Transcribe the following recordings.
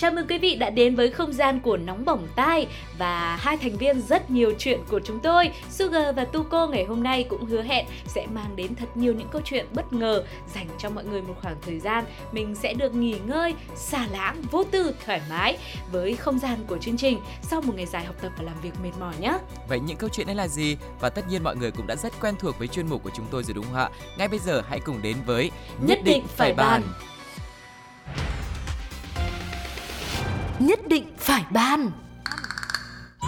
Chào mừng quý vị đã đến với không gian của Nóng Bỏng Tai và hai thành viên rất nhiều chuyện của chúng tôi, Sugar và Tuko ngày hôm nay cũng hứa hẹn sẽ mang đến thật nhiều những câu chuyện bất ngờ dành cho mọi người một khoảng thời gian mình sẽ được nghỉ ngơi, xả lãng, vô tư, thoải mái với không gian của chương trình sau một ngày dài học tập và làm việc mệt mỏi nhé. Vậy những câu chuyện ấy là gì? Và tất nhiên mọi người cũng đã rất quen thuộc với chuyên mục của chúng tôi rồi đúng không ạ? Ngay bây giờ hãy cùng đến với Nhất định phải bàn. Nhất định phải ban.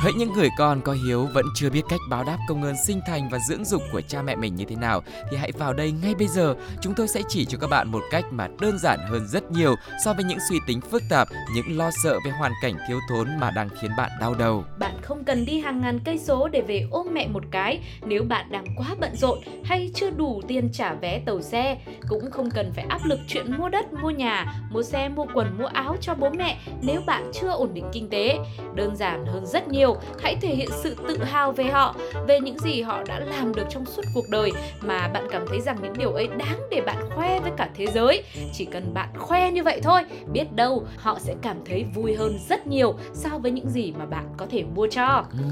Hỡi những người con có hiếu vẫn chưa biết cách báo đáp công ơn sinh thành và dưỡng dục của cha mẹ mình như thế nào thì hãy vào đây ngay bây giờ. Chúng tôi sẽ chỉ cho các bạn một cách mà đơn giản hơn rất nhiều so với những suy tính phức tạp, những lo sợ về hoàn cảnh thiếu thốn mà đang khiến bạn đau đầu. Bạn không cần đi hàng ngàn cây số để về ôm mẹ một cái nếu bạn đang quá bận rộn hay chưa đủ tiền trả vé tàu xe. Cũng không cần phải áp lực chuyện mua đất, mua nhà, mua xe, mua quần, mua áo cho bố mẹ nếu bạn chưa ổn định kinh tế. Đơn giản hơn rất nhiều, hãy thể hiện sự tự hào về họ, về những gì họ đã làm được trong suốt cuộc đời mà bạn cảm thấy rằng những điều ấy đáng để bạn khoe với cả thế giới. Chỉ cần bạn khoe như vậy thôi, biết đâu họ sẽ cảm thấy vui hơn rất nhiều so với những gì mà bạn có thể mua cho. Ừ,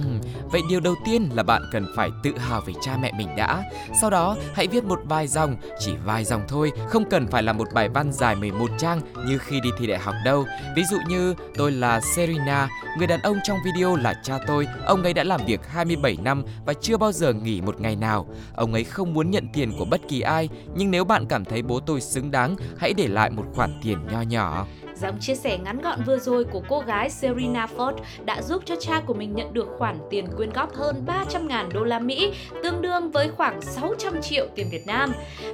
vậy điều đầu tiên là bạn cần phải tự hào về cha mẹ mình đã. Sau đó, hãy viết một vài dòng, chỉ vài dòng thôi, không cần phải là một bài văn dài 11 trang như khi đi thi đại học đâu. Ví dụ như tôi là Serena, người đàn ông trong video là cha tôi, ông ấy đã làm việc 27 năm và chưa bao giờ nghỉ một ngày nào. Ông ấy không muốn nhận tiền của bất kỳ ai, nhưng nếu bạn cảm thấy bố tôi xứng đáng, hãy để lại một khoản tiền nho nhỏ. Dòng chia sẻ ngắn gọn vừa rồi của cô gái Serena Ford đã giúp cho cha của mình nhận được khoản tiền quyên góp hơn 300.000 đô la Mỹ, tương đương với khoảng 600 triệu tiền Việt Nam.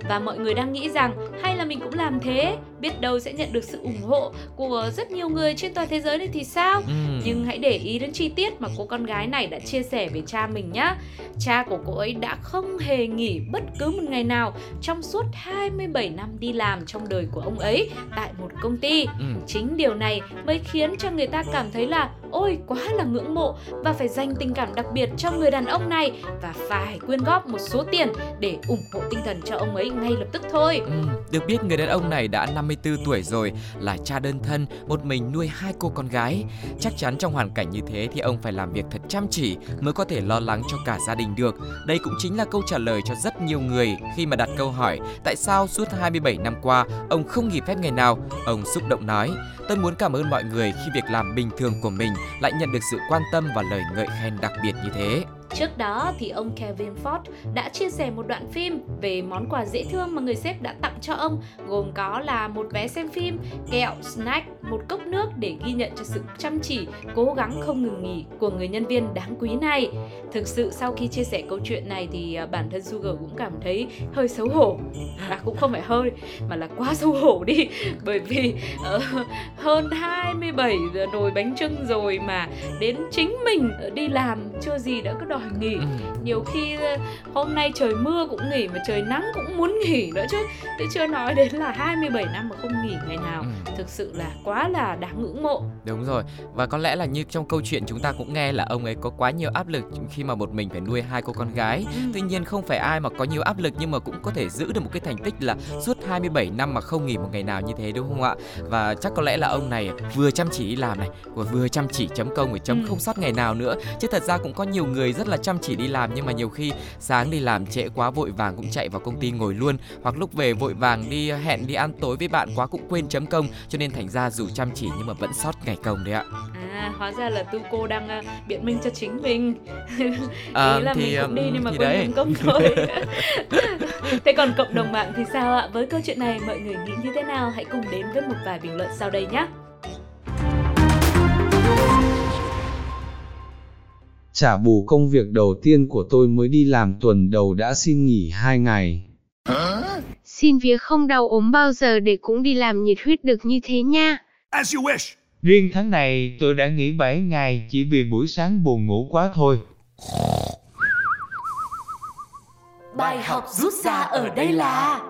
Và mọi người đang nghĩ rằng hay là mình cũng làm thế, biết đâu sẽ nhận được sự ủng hộ của rất nhiều người trên toàn thế giới này thì sao? Ừm, Nhưng hãy để ý đến chi tiết mà cô con gái này đã chia sẻ về cha mình nhé. Cha của cô ấy đã không hề nghỉ bất cứ một ngày nào trong suốt 27 năm đi làm trong đời của ông ấy tại một công ty. ừm, Chính điều này mới khiến cho người ta cảm thấy là ôi quá là ngưỡng mộ và phải dành tình cảm đặc biệt cho người đàn ông này và phải quyên góp một số tiền để ủng hộ tinh thần cho ông ấy ngay lập tức thôi. Ừ, Được biết người đàn ông này đã 54 tuổi rồi, là cha đơn thân, một mình nuôi hai cô con gái. Chắc chắn trong hoàn cảnh như thế thì ông phải làm việc thật chăm chỉ mới có thể lo lắng cho cả gia đình được. Đây cũng chính là câu trả lời cho rất nhiều người khi mà đặt câu hỏi tại sao suốt 27 năm qua ông không nghỉ phép ngày nào. Ông xúc động nói, tôi muốn cảm ơn mọi người khi việc làm bình thường của mình lại nhận được sự quan tâm và lời ngợi khen đặc biệt như thế. Trước đó thì ông Kevin Ford đã chia sẻ một đoạn phim về món quà dễ thương mà người sếp đã tặng cho ông gồm có là một vé xem phim, kẹo, snack, một cốc nước để ghi nhận cho sự chăm chỉ, cố gắng không ngừng nghỉ của người nhân viên đáng quý này. Thực sự sau khi chia sẻ câu chuyện này thì à, bản thân Sugar cũng cảm thấy hơi xấu hổ. À cũng không phải hơi mà là quá xấu hổ đi bởi vì uh, hơn 27 nồi bánh trưng rồi mà đến chính mình đi làm chưa gì đã cứ đòi nghỉ Ừm. nhiều khi ờ, hôm nay trời mưa cũng nghỉ mà trời nắng cũng muốn nghỉ nữa chứ chứ chưa nói đến là 27 năm mà không nghỉ ngày nào Ừm. thực sự là quá là đáng ngưỡng mộ Đúng rồi, và có lẽ là như trong câu chuyện chúng ta cũng nghe là ông ấy có quá nhiều áp lực khi mà một mình phải nuôi hai cô con gái. Tuy nhiên không phải ai mà có nhiều áp lực nhưng mà cũng có thể giữ được một cái thành tích là suốt 27 năm mà không nghỉ một ngày nào như thế đúng không ạ? Và chắc có lẽ là ông này vừa chăm chỉ làm này, vừa chăm chỉ chấm công và chấm Ừ. không sót ngày nào nữa. Chứ thật ra cũng có nhiều người rất là chăm chỉ đi làm nhưng mà nhiều khi sáng đi làm trễ quá vội vàng cũng chạy vào công ty ngồi luôn. Hoặc lúc về vội vàng đi hẹn đi ăn tối với bạn quá cũng quên chấm công. Cho nên thành ra dù chăm chỉ nhưng mà vẫn sót ngày công đấy ạ. à hóa ra là tu cô đang ờ, biện minh cho chính mình. À, ý là thì, mình cũng đi nhưng mà quên thành công thôi. Thế còn cộng đồng mạng thì sao ạ? Với câu chuyện này mọi người nghĩ như thế nào? Hãy cùng đến với một vài bình luận sau đây nhé Trả bù công việc đầu tiên của tôi mới đi làm tuần đầu đã xin nghỉ 2 ngày. Xin vía không đau ốm bao giờ để cũng đi làm nhiệt huyết được như thế nha. As you wish. Riêng tháng này tôi đã nghỉ 7 ngày chỉ vì buổi sáng buồn ngủ quá thôi. Bài học rút ra ở đây là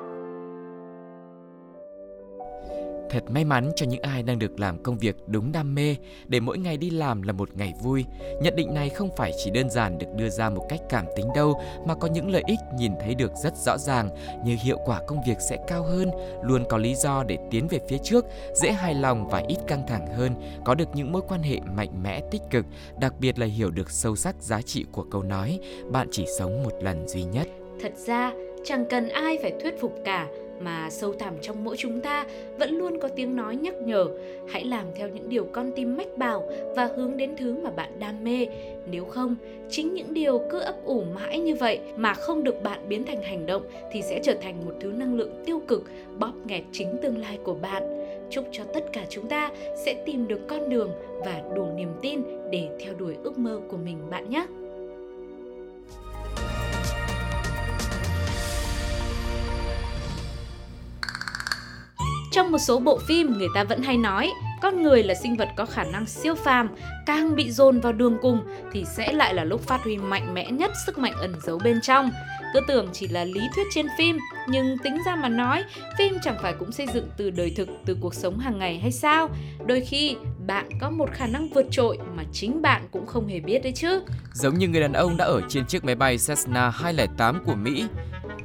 Thật may mắn cho những ai đang được làm công việc đúng đam mê để mỗi ngày đi làm là một ngày vui. Nhận định này không phải chỉ đơn giản được đưa ra một cách cảm tính đâu mà có những lợi ích nhìn thấy được rất rõ ràng như hiệu quả công việc sẽ cao hơn, luôn có lý do để tiến về phía trước, dễ hài lòng và ít căng thẳng hơn, có được những mối quan hệ mạnh mẽ tích cực, đặc biệt là hiểu được sâu sắc giá trị của câu nói bạn chỉ sống một lần duy nhất. Thật ra, chẳng cần ai phải thuyết phục cả, mà sâu thẳm trong mỗi chúng ta vẫn luôn có tiếng nói nhắc nhở. Hãy làm theo những điều con tim mách bảo và hướng đến thứ mà bạn đam mê. Nếu không, chính những điều cứ ấp ủ mãi như vậy mà không được bạn biến thành hành động thì sẽ trở thành một thứ năng lượng tiêu cực, bóp nghẹt chính tương lai của bạn. Chúc cho tất cả chúng ta sẽ tìm được con đường và đủ niềm tin để theo đuổi ước mơ của mình, bạn nhé! Trong một số bộ phim người ta vẫn hay nói con người là sinh vật có khả năng siêu phàm, càng bị dồn vào đường cùng thì sẽ lại là lúc phát huy mạnh mẽ nhất sức mạnh ẩn giấu bên trong. Cứ tưởng chỉ là lý thuyết trên phim, nhưng tính ra mà nói, phim chẳng phải cũng xây dựng từ đời thực, từ cuộc sống hàng ngày hay sao? Đôi khi bạn có một khả năng vượt trội mà chính bạn cũng không hề biết đấy chứ. Giống như người đàn ông đã ở trên chiếc máy bay Cessna 208 của Mỹ,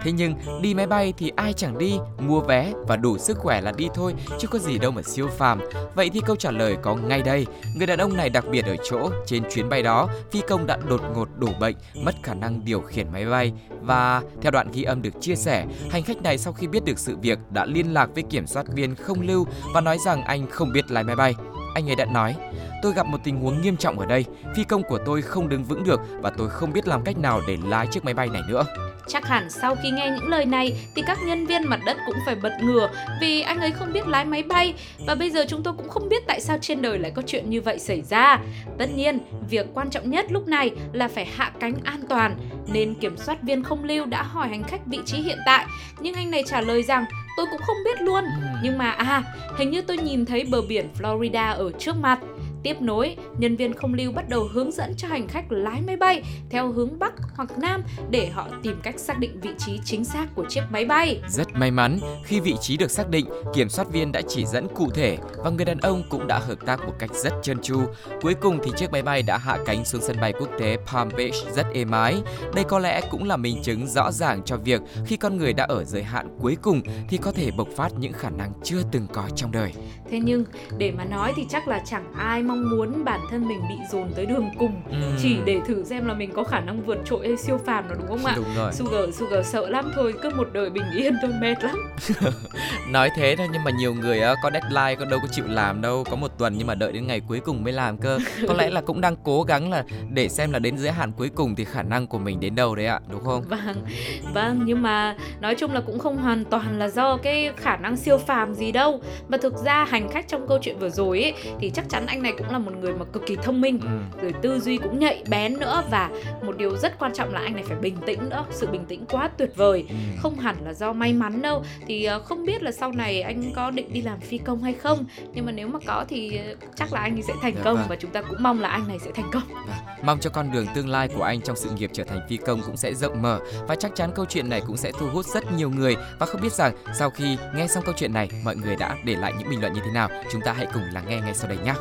Thế nhưng đi máy bay thì ai chẳng đi, mua vé và đủ sức khỏe là đi thôi, chứ có gì đâu mà siêu phàm. Vậy thì câu trả lời có ngay đây. Người đàn ông này đặc biệt ở chỗ trên chuyến bay đó, phi công đã đột ngột đổ bệnh, mất khả năng điều khiển máy bay và theo đoạn ghi âm được chia sẻ, hành khách này sau khi biết được sự việc đã liên lạc với kiểm soát viên không lưu và nói rằng anh không biết lái máy bay. Anh ấy đã nói, tôi gặp một tình huống nghiêm trọng ở đây, phi công của tôi không đứng vững được và tôi không biết làm cách nào để lái chiếc máy bay này nữa. Chắc hẳn sau khi nghe những lời này thì các nhân viên mặt đất cũng phải bật ngửa vì anh ấy không biết lái máy bay. Và bây giờ chúng tôi cũng không biết tại sao trên đời lại có chuyện như vậy xảy ra. Tất nhiên, việc quan trọng nhất lúc này là phải hạ cánh an toàn. Nên kiểm soát viên không lưu đã hỏi hành khách vị trí hiện tại. Nhưng anh này trả lời rằng tôi cũng không biết luôn. Nhưng mà à hình như tôi nhìn thấy bờ biển Florida ở trước mặt Tiếp nối, nhân viên không lưu bắt đầu hướng dẫn cho hành khách lái máy bay theo hướng Bắc hoặc Nam để họ tìm cách xác định vị trí chính xác của chiếc máy bay. Rất may mắn, khi vị trí được xác định, kiểm soát viên đã chỉ dẫn cụ thể và người đàn ông cũng đã hợp tác một cách rất trơn tru. Cuối cùng thì chiếc máy bay đã hạ cánh xuống sân bay quốc tế Palm Beach rất êm ái. Đây có lẽ cũng là minh chứng rõ ràng cho việc khi con người đã ở giới hạn cuối cùng thì có thể bộc phát những khả năng chưa từng có trong đời. Thế nhưng để mà nói thì chắc là chẳng ai mong muốn bản thân mình bị dồn tới đường cùng ừ. chỉ để thử xem là mình có khả năng vượt trội hay siêu phàm nó đúng không ạ? Đúng rồi. Sugar Sugar sợ lắm thôi, cứ một đời bình yên thôi mệt lắm. Nói thế thôi nhưng mà nhiều người có deadline có đâu có chịu làm đâu, có một tuần nhưng mà đợi đến ngày cuối cùng mới làm cơ. Có lẽ là cũng đang cố gắng là để xem là đến giới hạn cuối cùng thì khả năng của mình đến đâu đấy ạ, đúng không? Vâng. Vâng, nhưng mà nói chung là cũng không hoàn toàn là do cái khả năng siêu phàm gì đâu, mà thực ra hành khách trong câu chuyện vừa rồi ấy thì chắc chắn anh này cũng là một người mà cực kỳ thông minh ừ. rồi tư duy cũng nhạy bén nữa và một điều rất quan trọng là anh này phải bình tĩnh nữa sự bình tĩnh quá tuyệt vời ừ. không hẳn là do may mắn đâu thì ờ, không biết là sau này anh có định đi làm phi công hay không nhưng mà nếu mà có thì ờ, chắc là anh ấy sẽ thành dạ, công vâng. và chúng ta cũng mong là anh này sẽ thành công vâng. mong cho con đường tương lai của anh trong sự nghiệp trở thành phi công cũng sẽ rộng mở và chắc chắn câu chuyện này cũng sẽ thu hút rất nhiều người và không biết rằng sau khi nghe xong câu chuyện này mọi người đã để lại những bình luận như thế nào chúng ta hãy cùng lắng nghe ngay sau đây nhé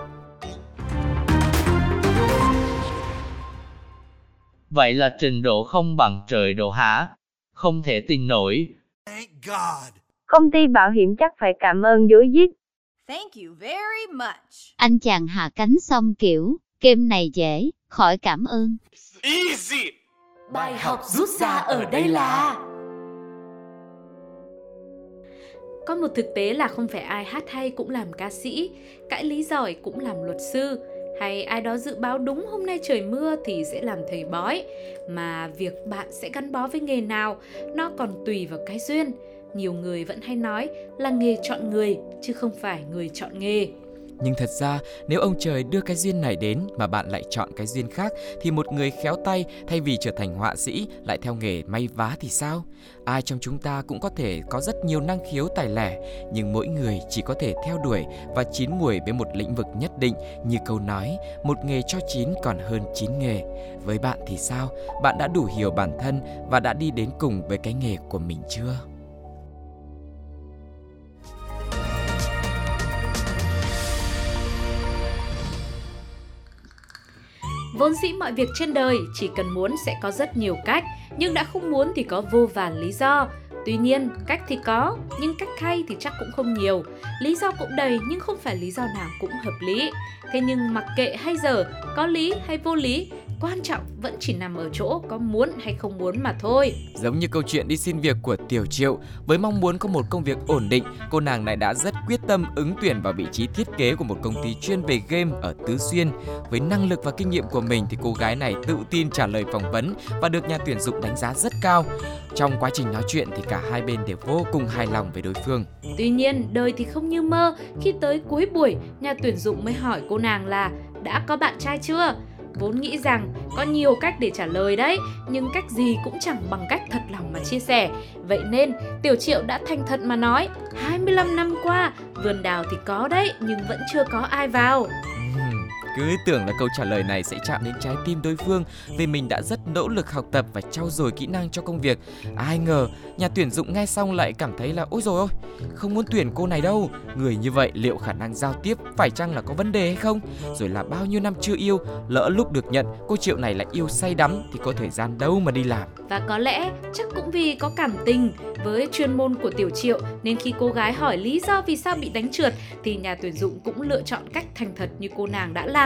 Vậy là trình độ không bằng trời độ hả? Không thể tin nổi. Công ty bảo hiểm chắc phải cảm ơn dối dít. Thank you very much. Anh chàng hạ cánh xong kiểu, kem này dễ, khỏi cảm ơn. Easy. Bài học rút ra ở đây là Có một thực tế là không phải ai hát hay cũng làm ca sĩ, cãi lý giỏi cũng làm luật sư, hay ai đó dự báo đúng hôm nay trời mưa thì sẽ làm thầy bói. Mà việc bạn sẽ gắn bó với nghề nào, nó còn tùy vào cái duyên. Nhiều người vẫn hay nói là nghề chọn người, chứ không phải người chọn nghề nhưng thật ra, nếu ông trời đưa cái duyên này đến mà bạn lại chọn cái duyên khác thì một người khéo tay thay vì trở thành họa sĩ lại theo nghề may vá thì sao? Ai trong chúng ta cũng có thể có rất nhiều năng khiếu tài lẻ, nhưng mỗi người chỉ có thể theo đuổi và chín mùi với một lĩnh vực nhất định như câu nói, một nghề cho chín còn hơn chín nghề. Với bạn thì sao? Bạn đã đủ hiểu bản thân và đã đi đến cùng với cái nghề của mình chưa? Vốn dĩ mọi việc trên đời chỉ cần muốn sẽ có rất nhiều cách, nhưng đã không muốn thì có vô vàn lý do. Tuy nhiên, cách thì có, nhưng cách hay thì chắc cũng không nhiều. Lý do cũng đầy nhưng không phải lý do nào cũng hợp lý. Thế nhưng mặc kệ hay dở, có lý hay vô lý, quan trọng vẫn chỉ nằm ở chỗ có muốn hay không muốn mà thôi. Giống như câu chuyện đi xin việc của Tiểu Triệu, với mong muốn có một công việc ổn định, cô nàng này đã rất quyết tâm ứng tuyển vào vị trí thiết kế của một công ty chuyên về game ở Tứ Xuyên. Với năng lực và kinh nghiệm của mình thì cô gái này tự tin trả lời phỏng vấn và được nhà tuyển dụng đánh giá rất cao. Trong quá trình nói chuyện thì cả hai bên đều vô cùng hài lòng với đối phương. Tuy nhiên, đời thì không như mơ, khi tới cuối buổi, nhà tuyển dụng mới hỏi cô nàng là đã có bạn trai chưa? Vốn nghĩ rằng có nhiều cách để trả lời đấy, nhưng cách gì cũng chẳng bằng cách thật lòng mà chia sẻ. Vậy nên, Tiểu Triệu đã thành thật mà nói, 25 năm qua, vườn đào thì có đấy, nhưng vẫn chưa có ai vào. Cứ tưởng là câu trả lời này sẽ chạm đến trái tim đối phương vì mình đã rất nỗ lực học tập và trau dồi kỹ năng cho công việc. Ai ngờ, nhà tuyển dụng nghe xong lại cảm thấy là ôi rồi ôi, không muốn tuyển cô này đâu. Người như vậy liệu khả năng giao tiếp phải chăng là có vấn đề hay không? Rồi là bao nhiêu năm chưa yêu, lỡ lúc được nhận cô Triệu này lại yêu say đắm thì có thời gian đâu mà đi làm. Và có lẽ chắc cũng vì có cảm tình với chuyên môn của Tiểu Triệu nên khi cô gái hỏi lý do vì sao bị đánh trượt thì nhà tuyển dụng cũng lựa chọn cách thành thật như cô nàng đã làm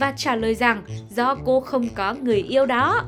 và trả lời rằng do cô không có người yêu đó.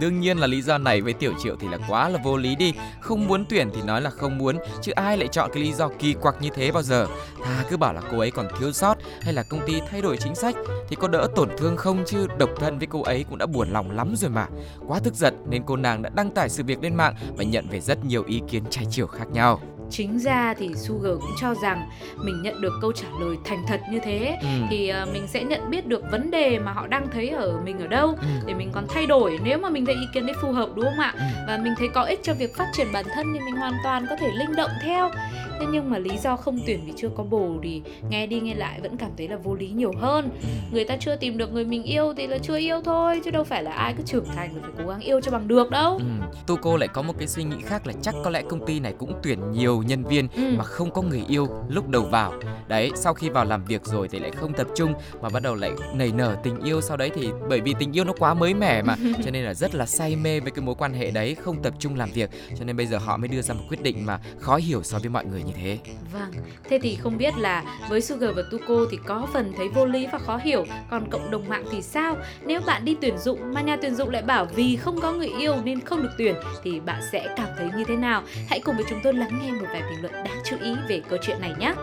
Đương nhiên là lý do này với Tiểu Triệu thì là quá là vô lý đi. Không muốn tuyển thì nói là không muốn, chứ ai lại chọn cái lý do kỳ quặc như thế bao giờ. Thà cứ bảo là cô ấy còn thiếu sót hay là công ty thay đổi chính sách thì có đỡ tổn thương không chứ độc thân với cô ấy cũng đã buồn lòng lắm rồi mà. Quá tức giận nên cô nàng đã đăng tải sự việc lên mạng và nhận về rất nhiều ý kiến trái chiều khác nhau. Chính ra thì Sugar cũng cho rằng mình nhận được câu trả lời thành thật như thế Ừ. thì ờ, mình sẽ nhận biết được vấn đề mà họ đang thấy ở mình ở đâu Ừ. để mình còn thay đổi nếu mà mình thấy ý kiến đấy phù hợp đúng không ạ? Ừ. Và mình thấy có ích cho việc phát triển bản thân thì mình hoàn toàn có thể linh động theo. Thế nhưng mà lý do không tuyển vì chưa có bồ thì nghe đi nghe lại vẫn cảm thấy là vô lý nhiều hơn. Người ta chưa tìm được người mình yêu thì là chưa yêu thôi chứ đâu phải là ai cứ trưởng thành rồi phải cố gắng yêu cho bằng được đâu. Ừ. Tu cô lại có một cái suy nghĩ khác là chắc có lẽ công ty này cũng tuyển nhiều nhân viên Ừ. mà không có người yêu lúc đầu vào. Đấy, sau khi vào làm việc rồi thì lại không tập trung mà bắt đầu lại nảy nở tình yêu sau đấy thì bởi vì tình yêu nó quá mới mẻ mà cho nên là rất là say mê với cái mối quan hệ đấy, không tập trung làm việc cho nên bây giờ họ mới đưa ra một quyết định mà khó hiểu so với mọi người như thế. Vâng, thế thì không biết là với Sugar và Tuko thì có phần thấy vô lý và khó hiểu, còn cộng đồng mạng thì sao? Nếu bạn đi tuyển dụng mà nhà tuyển dụng lại bảo vì không có người yêu nên không được tuyển thì bạn sẽ cảm thấy như thế nào? Hãy cùng với chúng tôi lắng nghe một vài bình luận đáng chú ý về câu chuyện này nhé.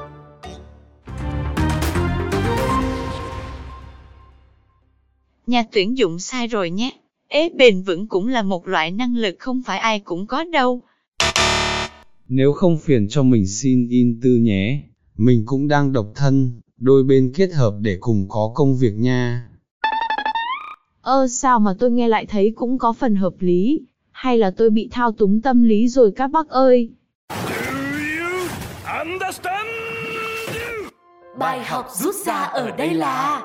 Nhà tuyển dụng sai rồi nhé. Ế bền vững cũng là một loại năng lực không phải ai cũng có đâu. Nếu không phiền cho mình xin in tư nhé, mình cũng đang độc thân, đôi bên kết hợp để cùng có công việc nha. Ơ sao mà tôi nghe lại thấy cũng có phần hợp lý, hay là tôi bị thao túng tâm lý rồi các bác ơi. Bài học rút ra ở đây là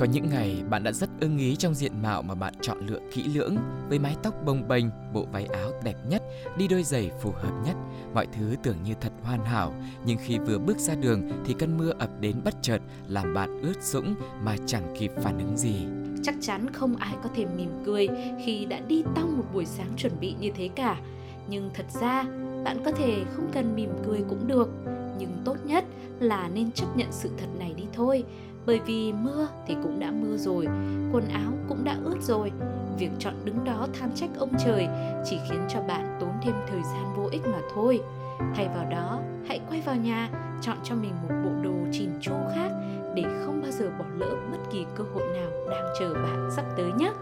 có những ngày bạn đã rất ưng ý trong diện mạo mà bạn chọn lựa kỹ lưỡng với mái tóc bồng bềnh, bộ váy áo đẹp nhất, đi đôi giày phù hợp nhất, mọi thứ tưởng như thật hoàn hảo, nhưng khi vừa bước ra đường thì cơn mưa ập đến bất chợt làm bạn ướt sũng mà chẳng kịp phản ứng gì. Chắc chắn không ai có thể mỉm cười khi đã đi tong một buổi sáng chuẩn bị như thế cả. Nhưng thật ra, bạn có thể không cần mỉm cười cũng được, nhưng tốt nhất là nên chấp nhận sự thật này đi thôi. Bởi vì mưa thì cũng đã mưa rồi, quần áo cũng đã ướt rồi. Việc chọn đứng đó than trách ông trời chỉ khiến cho bạn tốn thêm thời gian vô ích mà thôi. Thay vào đó, hãy quay vào nhà, chọn cho mình một bộ đồ chỉn chu khác để không bao giờ bỏ lỡ bất kỳ cơ hội nào đang chờ bạn sắp tới nhé.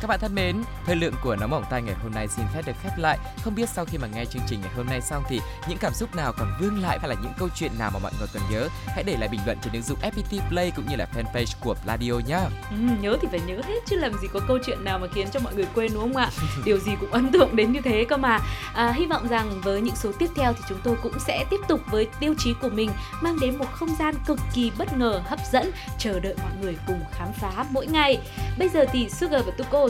Các bạn thân mến, thời lượng của Nóng Bỏng Tai ngày hôm nay xin phép được khép lại. Không biết sau khi mà nghe chương trình ngày hôm nay xong thì những cảm xúc nào còn vương lại hay là những câu chuyện nào mà mọi người cần nhớ, hãy để lại bình luận trên ứng dụng FPT Play cũng như là fanpage của Pladio nhá. Ừ, nhớ thì phải nhớ hết chứ làm gì có câu chuyện nào mà khiến cho mọi người quên đúng không ạ? Điều gì cũng ấn tượng đến như thế cơ mà. À, hy vọng rằng với những số tiếp theo thì chúng tôi cũng sẽ tiếp tục với tiêu chí của mình mang đến một không gian cực kỳ bất ngờ, hấp dẫn, chờ đợi mọi người cùng khám phá mỗi ngày. Bây giờ thì Sugar và Tuko